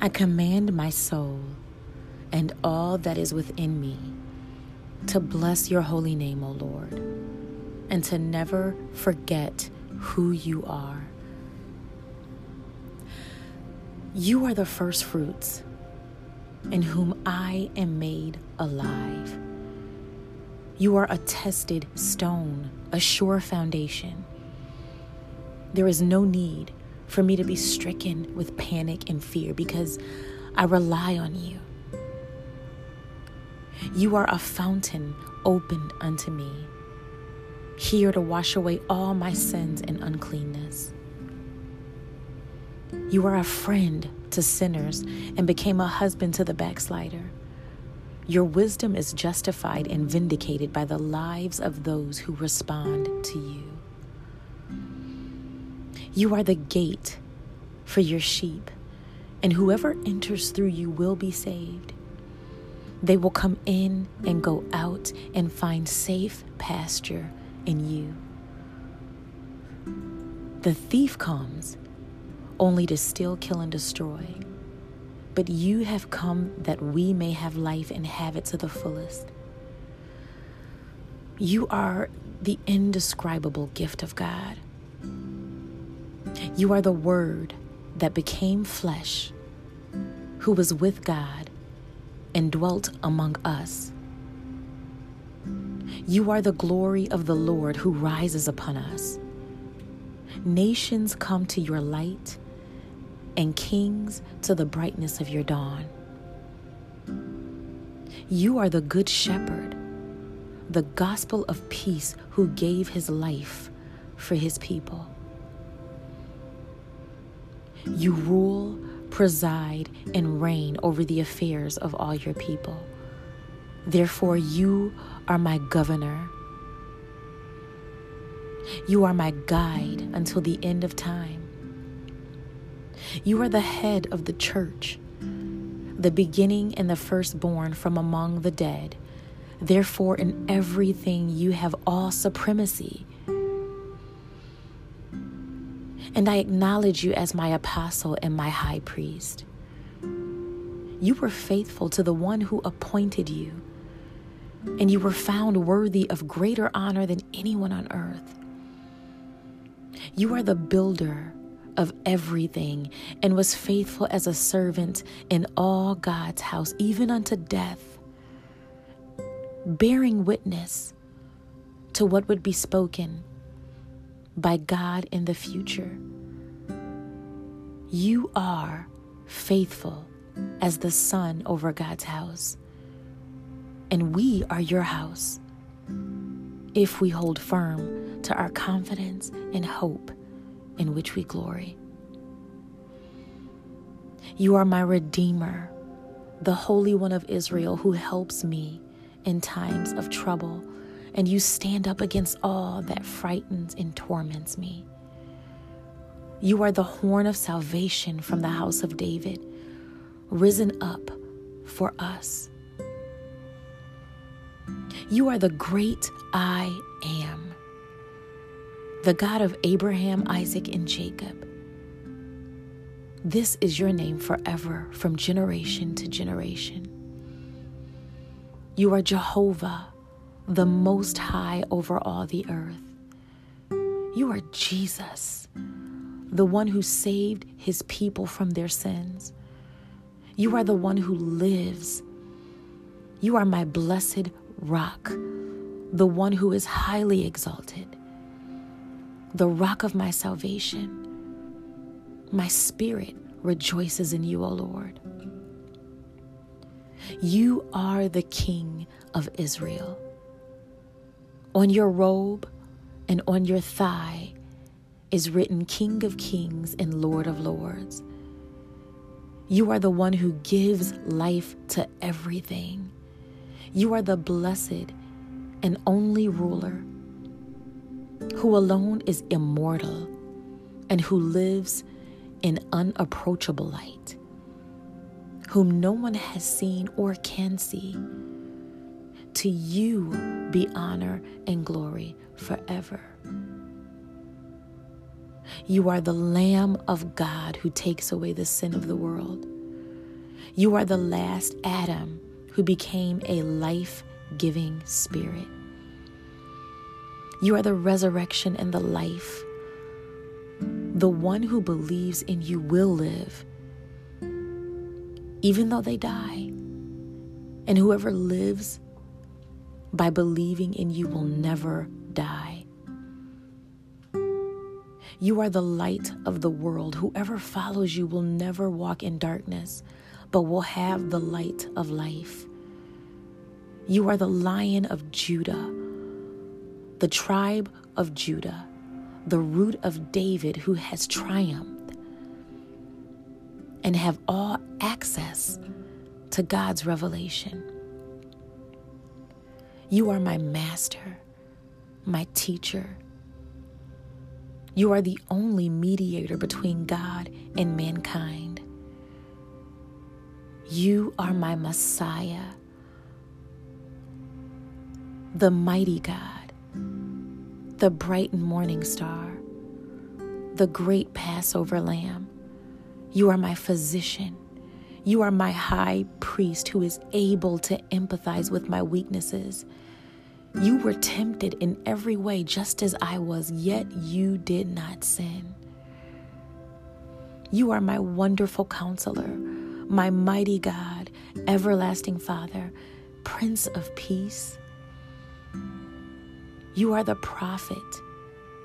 I command my soul and all that is within me to bless your holy name, O Lord, and to never forget who you are. You are the first fruits in whom I am made alive. You are a tested stone, a sure foundation. There is no need for me to be stricken with panic and fear because I rely on you. You are a fountain opened unto me, here to wash away all my sins and uncleanness. You are a friend to sinners and became a husband to the backslider. Your wisdom is justified and vindicated by the lives of those who respond to you. You are the gate for your sheep, and whoever enters through you will be saved. They will come in and go out and find safe pasture in you. The thief comes only to steal, kill, and destroy. But you have come that we may have life and have it to the fullest. You are the indescribable gift of God. You are the Word that became flesh, who was with God and dwelt among us. You are the glory of the Lord who rises upon us. Nations come to your light, and kings to the brightness of your dawn. You are the good shepherd, the gospel of peace who gave his life for his people. You rule, preside, and reign over the affairs of all your people. Therefore, you are my governor. You are my guide until the end of time. You are the head of the church, the beginning and the firstborn from among the dead. Therefore, in everything you have all supremacy. And I acknowledge you as my apostle and my high priest. You were faithful to the one who appointed you, and you were found worthy of greater honor than anyone on earth. You are the builder of everything and was faithful as a servant in all God's house, even unto death, bearing witness to what would be spoken by God in the future. You are faithful as the son over God's house, and we are your house if we hold firm to our confidence and hope in which we glory. You are my Redeemer, the Holy One of Israel who helps me in times of trouble and you stand up against all that frightens and torments me. You are the horn of salvation from the house of David, risen up for us. You are the great I am, the God of Abraham, Isaac, and Jacob. This is your name forever, from generation to generation. You are Jehovah the Most High over all the earth. You are Jesus, the one who saved his people from their sins. You are the one who lives. You are my blessed rock, the one who is highly exalted, the rock of my salvation. My spirit rejoices in you, O Lord. You are the King of Israel. On your robe and on your thigh is written King of Kings and Lord of Lords. You are the one who gives life to everything. You are the blessed and only ruler who alone is immortal and who lives in unapproachable light, whom no one has seen or can see. To you be honor and glory forever. You are the Lamb of God who takes away the sin of the world. You are the last Adam who became a life giving spirit. You are the resurrection and the life. The one who believes in you will live, even though they die. And whoever lives by believing in you will never die. You are the light of the world. Whoever follows you will never walk in darkness, but will have the light of life. You are the lion of Judah, the tribe of Judah, the root of David who has triumphed and have all access to God's revelation. You are my master, my teacher. You are the only mediator between God and mankind. You are my Messiah, the mighty God, the bright and morning star, the great Passover lamb. You are my physician. You are my high priest who is able to empathize with my weaknesses. You were tempted in every way just as I was, yet you did not sin. You are my wonderful counselor, my mighty God, everlasting Father, Prince of Peace. You are the prophet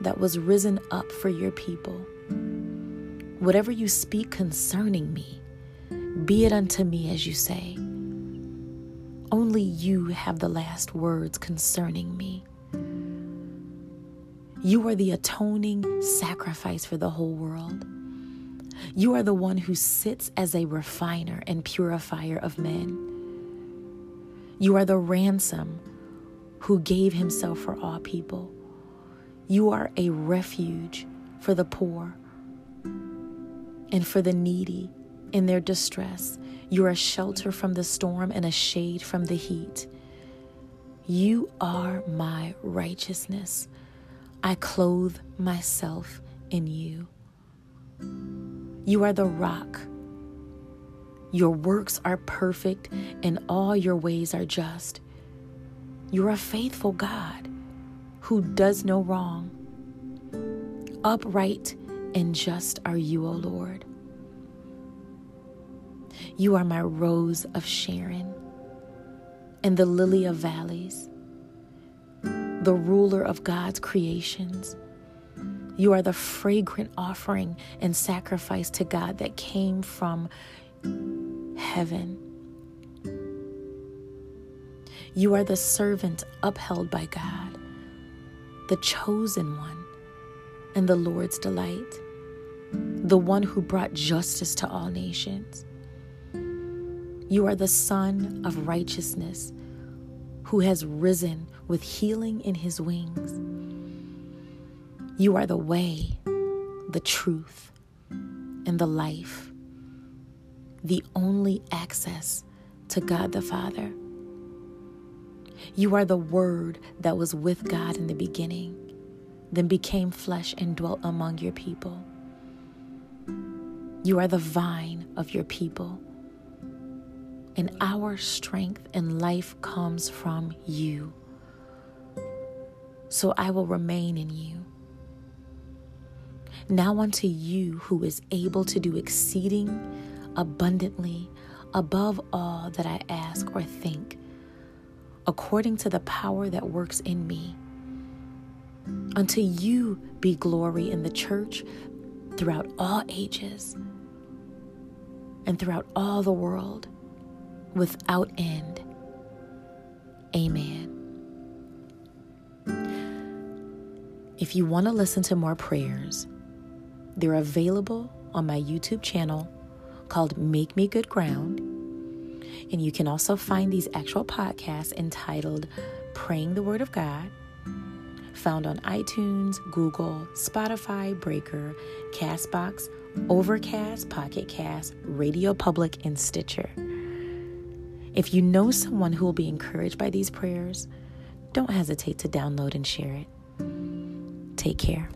that was risen up for your people. Whatever you speak concerning me, be it unto me as you say. Only you have the last words concerning me. You are the atoning sacrifice for the whole world. You are the one who sits as a refiner and purifier of men. You are the ransom who gave himself for all people. You are a refuge for the poor and for the needy in their distress. You are a shelter from the storm and a shade from the heat. You are my righteousness. I clothe myself in you. You are the rock. Your works are perfect and all your ways are just. You're a faithful God who does no wrong. Upright and just are you, O Lord. You are my rose of Sharon and the lily of valleys, the ruler of God's creations. You are the fragrant offering and sacrifice to God that came from heaven. You are the servant upheld by God, the chosen one, and the Lord's delight, the one who brought justice to all nations. You are the Sun of righteousness who has risen with healing in his wings. You are the way, the truth, and the life, the only access to God the Father. You are the Word that was with God in the beginning, then became flesh and dwelt among your people. You are the vine of your people and our strength and life comes from you. So I will remain in you. Now unto you who is able to do exceeding abundantly above all that I ask or think, according to the power that works in me. Unto you be glory in the church throughout all ages and throughout all the world without end. Amen. If you want to listen to more prayers, they're available on my YouTube channel called Make Me Good Ground. And you can also find these actual podcasts entitled Praying the Word of God, found on iTunes, Google, Spotify, Breaker, Castbox, Overcast, Pocket Cast, Radio Public, and Stitcher. If you know someone who will be encouraged by these prayers, don't hesitate to download and share it. Take care.